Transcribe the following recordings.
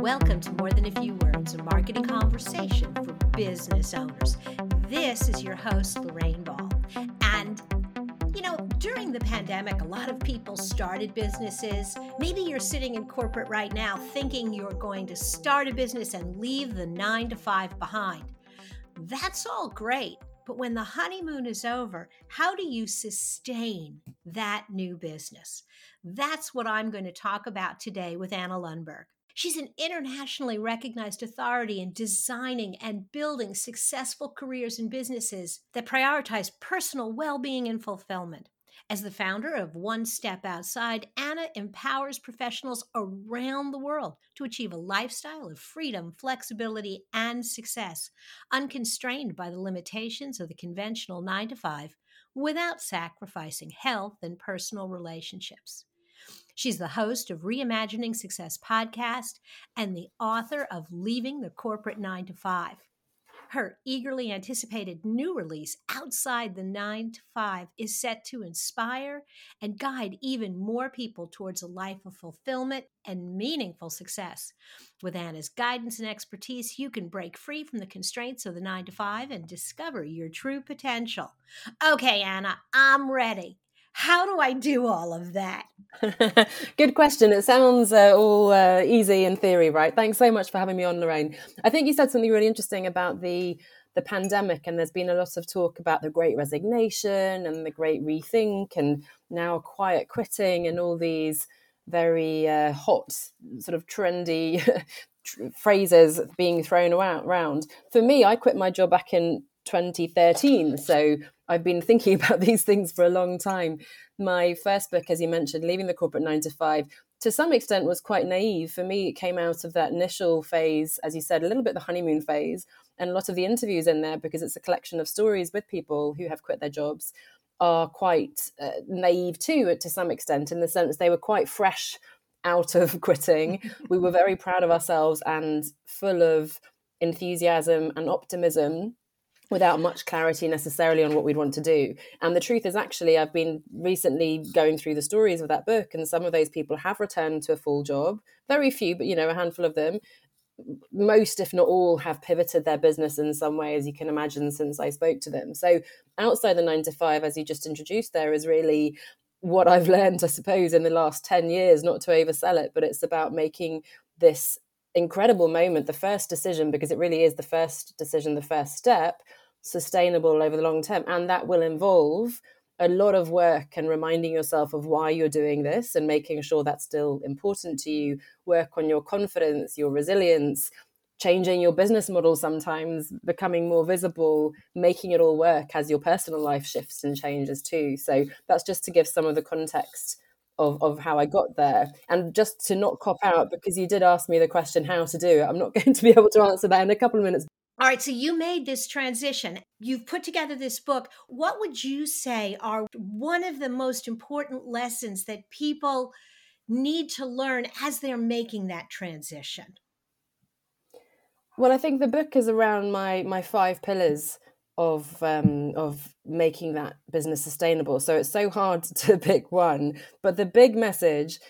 Welcome to More Than a Few Words, a marketing conversation for business owners. This is your host, Lorraine Ball. And you know, during the pandemic, a lot of people started businesses. Maybe you're sitting in corporate right now thinking you're going to start a business and leave the nine to five behind. That's all great. But when the honeymoon is over, how do you sustain that new business? That's what I'm going to talk about today with Anna Lundberg. She's an internationally recognized authority in designing and building successful careers and businesses that prioritize personal well being and fulfillment. As the founder of One Step Outside, Anna empowers professionals around the world to achieve a lifestyle of freedom, flexibility, and success, unconstrained by the limitations of the conventional nine to five, without sacrificing health and personal relationships. She's the host of Reimagining Success podcast and the author of Leaving the Corporate 9 to 5. Her eagerly anticipated new release, Outside the 9 to 5, is set to inspire and guide even more people towards a life of fulfillment and meaningful success. With Anna's guidance and expertise, you can break free from the constraints of the 9 to 5 and discover your true potential. Okay, Anna, I'm ready. How do I do all of that? Good question. It sounds uh, all uh, easy in theory, right? Thanks so much for having me on, Lorraine. I think you said something really interesting about the the pandemic, and there's been a lot of talk about the Great Resignation and the Great Rethink, and now quiet quitting, and all these very uh, hot, sort of trendy phrases being thrown around. For me, I quit my job back in 2013. So I've been thinking about these things for a long time. My first book, as you mentioned, Leaving the Corporate Nine to Five, to some extent was quite naive. For me, it came out of that initial phase, as you said, a little bit the honeymoon phase, and a lot of the interviews in there, because it's a collection of stories with people who have quit their jobs, are quite uh, naive too, to some extent, in the sense they were quite fresh out of quitting. we were very proud of ourselves and full of enthusiasm and optimism without much clarity necessarily on what we'd want to do. And the truth is, actually, I've been recently going through the stories of that book, and some of those people have returned to a full job. Very few, but you know, a handful of them. Most, if not all, have pivoted their business in some way, as you can imagine, since I spoke to them. So, outside the nine to five, as you just introduced, there is really what I've learned, I suppose, in the last 10 years, not to oversell it, but it's about making this incredible moment the first decision, because it really is the first decision, the first step sustainable over the long term. And that will involve a lot of work and reminding yourself of why you're doing this and making sure that's still important to you. Work on your confidence, your resilience, changing your business model sometimes, becoming more visible, making it all work as your personal life shifts and changes too. So that's just to give some of the context. Of, of how I got there. And just to not cop out, because you did ask me the question how to do it, I'm not going to be able to answer that in a couple of minutes. All right, so you made this transition. You've put together this book. What would you say are one of the most important lessons that people need to learn as they're making that transition? Well, I think the book is around my my five pillars of um, of making that business sustainable. So it's so hard to pick one, but the big message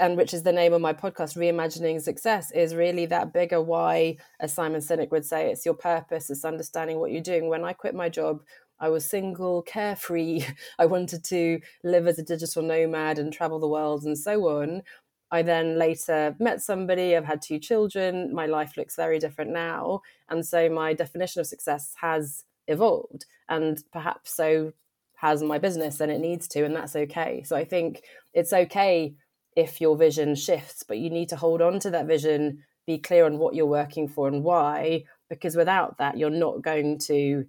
and which is the name of my podcast, Reimagining Success, is really that bigger why, as Simon Sinek would say, it's your purpose, it's understanding what you're doing. When I quit my job, I was single, carefree. I wanted to live as a digital nomad and travel the world and so on. I then later met somebody, I've had two children, my life looks very different now. And so my definition of success has evolved. And perhaps so has my business, and it needs to, and that's okay. So I think it's okay if your vision shifts, but you need to hold on to that vision, be clear on what you're working for and why, because without that, you're not going to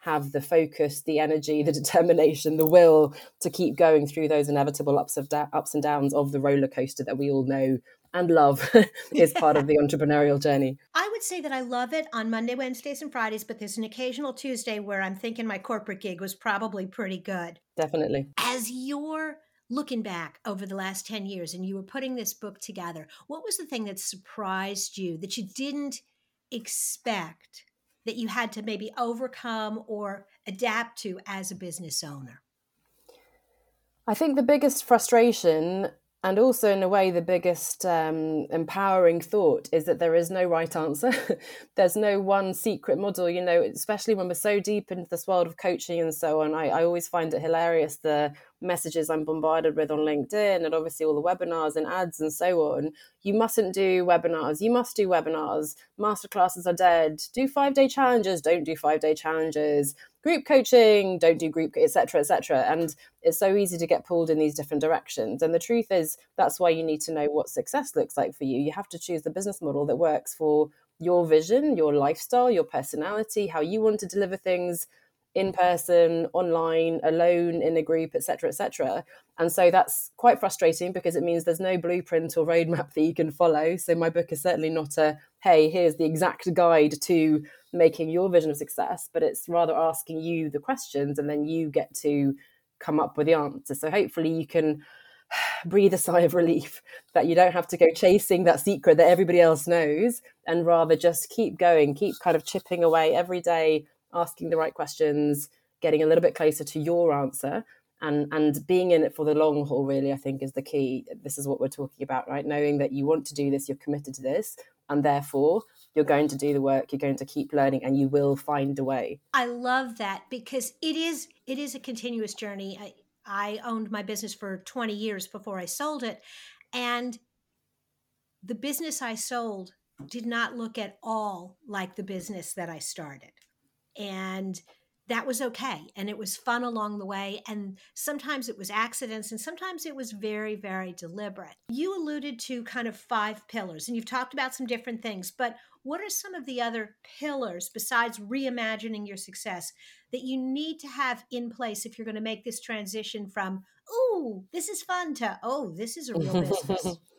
have the focus, the energy, the determination, the will to keep going through those inevitable ups of da- ups and downs of the roller coaster that we all know and love is part of the entrepreneurial journey. I would say that I love it on Monday, Wednesdays, and Fridays, but there's an occasional Tuesday where I'm thinking my corporate gig was probably pretty good. Definitely. As your looking back over the last 10 years and you were putting this book together, what was the thing that surprised you that you didn't expect that you had to maybe overcome or adapt to as a business owner? I think the biggest frustration and also in a way the biggest um, empowering thought is that there is no right answer there's no one secret model you know especially when we're so deep into this world of coaching and so on I, I always find it hilarious the messages i'm bombarded with on linkedin and obviously all the webinars and ads and so on you mustn't do webinars you must do webinars masterclasses are dead do five day challenges don't do five day challenges group coaching, don't do group, etc., etc. And it's so easy to get pulled in these different directions. And the truth is, that's why you need to know what success looks like for you. You have to choose the business model that works for your vision, your lifestyle, your personality, how you want to deliver things in person, online, alone, in a group, etc., etc. And so that's quite frustrating because it means there's no blueprint or roadmap that you can follow. So my book is certainly not a hey, here's the exact guide to making your vision of success, but it's rather asking you the questions and then you get to come up with the answer. So hopefully you can breathe a sigh of relief that you don't have to go chasing that secret that everybody else knows and rather just keep going, keep kind of chipping away every day, asking the right questions, getting a little bit closer to your answer. And, and being in it for the long haul really i think is the key. This is what we're talking about right? Knowing that you want to do this you're committed to this and therefore you're going to do the work you're going to keep learning and you will find a way. I love that because it is it is a continuous journey. I, I owned my business for 20 years before i sold it and the business i sold did not look at all like the business that i started and that was okay and it was fun along the way and sometimes it was accidents and sometimes it was very very deliberate. You alluded to kind of five pillars and you've talked about some different things but what are some of the other pillars besides reimagining your success that you need to have in place if you're going to make this transition from oh this is fun to oh this is a real business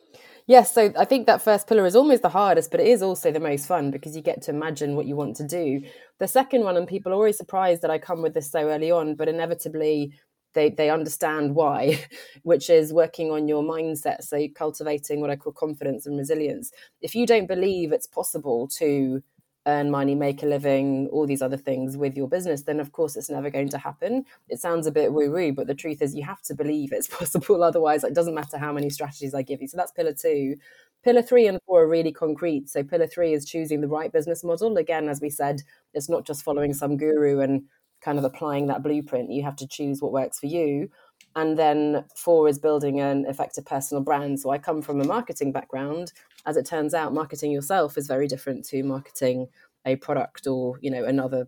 Yes, so I think that first pillar is almost the hardest, but it is also the most fun because you get to imagine what you want to do. The second one, and people are always surprised that I come with this so early on, but inevitably they, they understand why, which is working on your mindset. So cultivating what I call confidence and resilience. If you don't believe it's possible to earn money, make a living, all these other things with your business, then of course it's never going to happen. It sounds a bit woo woo, but the truth is you have to believe it's possible. Otherwise, it doesn't matter how many strategies I give you. So that's pillar two. Pillar three and four are really concrete. So pillar three is choosing the right business model. Again, as we said, it's not just following some guru and kind of applying that blueprint. You have to choose what works for you. And then four is building an effective personal brand. So I come from a marketing background. As it turns out, marketing yourself is very different to marketing a product or, you know, another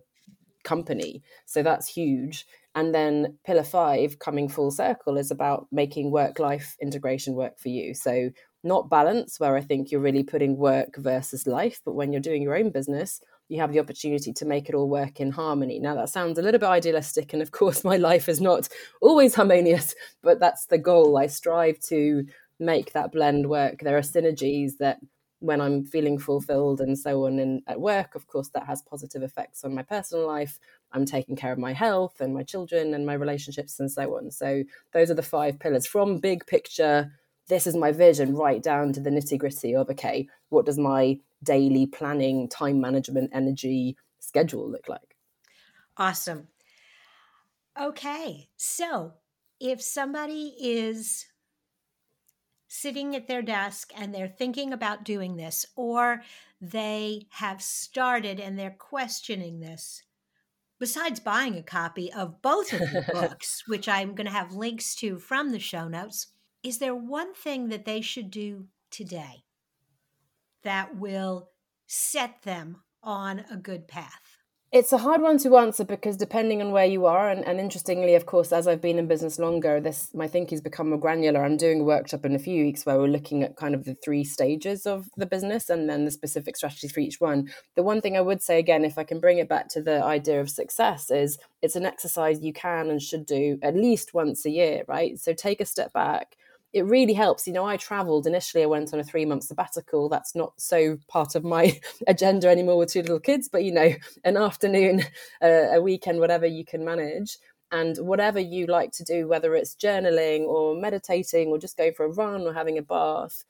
company. So that's huge. And then pillar five, coming full circle, is about making work life integration work for you. So not balance, where I think you're really putting work versus life, but when you're doing your own business, you have the opportunity to make it all work in harmony. Now, that sounds a little bit idealistic, and of course, my life is not always harmonious, but that's the goal. I strive to make that blend work. There are synergies that when I'm feeling fulfilled and so on and at work, of course, that has positive effects on my personal life. I'm taking care of my health and my children and my relationships and so on. So, those are the five pillars from big picture. This is my vision, right down to the nitty gritty of okay, what does my daily planning, time management, energy schedule look like? Awesome. Okay. So if somebody is sitting at their desk and they're thinking about doing this, or they have started and they're questioning this, besides buying a copy of both of the books, which I'm going to have links to from the show notes, is there one thing that they should do today that will set them on a good path? It's a hard one to answer because depending on where you are, and, and interestingly, of course, as I've been in business longer, this my thinking's become more granular. I'm doing a workshop in a few weeks where we're looking at kind of the three stages of the business and then the specific strategies for each one. The one thing I would say again, if I can bring it back to the idea of success, is it's an exercise you can and should do at least once a year, right? So take a step back it really helps. You know, I traveled initially, I went on a three month sabbatical. That's not so part of my agenda anymore with two little kids, but you know, an afternoon, uh, a weekend, whatever you can manage. And whatever you like to do, whether it's journaling or meditating or just going for a run or having a bath,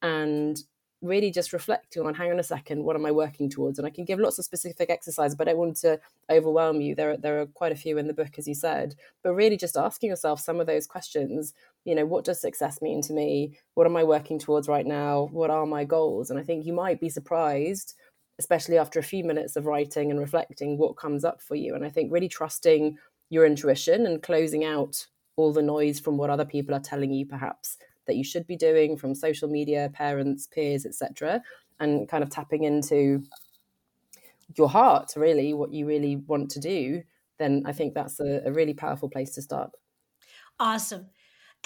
and really just reflecting on hang on a second what am i working towards? And i can give lots of specific exercises but i don't want to overwhelm you. There, there are quite a few in the book as you said. But really just asking yourself some of those questions you know what does success mean to me? What am i working towards right now? What are my goals? And i think you might be surprised especially after a few minutes of writing and reflecting what comes up for you. And i think really trusting your intuition and closing out all the noise from what other people are telling you perhaps that you should be doing from social media parents peers etc and kind of tapping into your heart really what you really want to do then i think that's a, a really powerful place to start awesome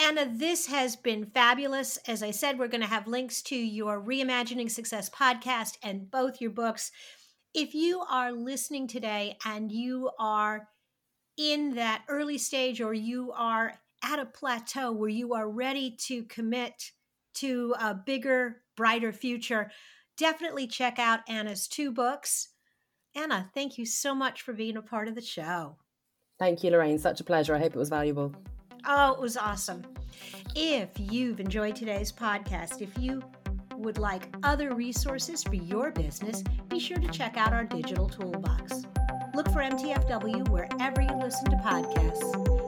Anna, this has been fabulous. As I said, we're going to have links to your Reimagining Success podcast and both your books. If you are listening today and you are in that early stage or you are at a plateau where you are ready to commit to a bigger, brighter future, definitely check out Anna's two books. Anna, thank you so much for being a part of the show. Thank you, Lorraine. Such a pleasure. I hope it was valuable. Oh, it was awesome. If you've enjoyed today's podcast, if you would like other resources for your business, be sure to check out our digital toolbox. Look for MTFW wherever you listen to podcasts.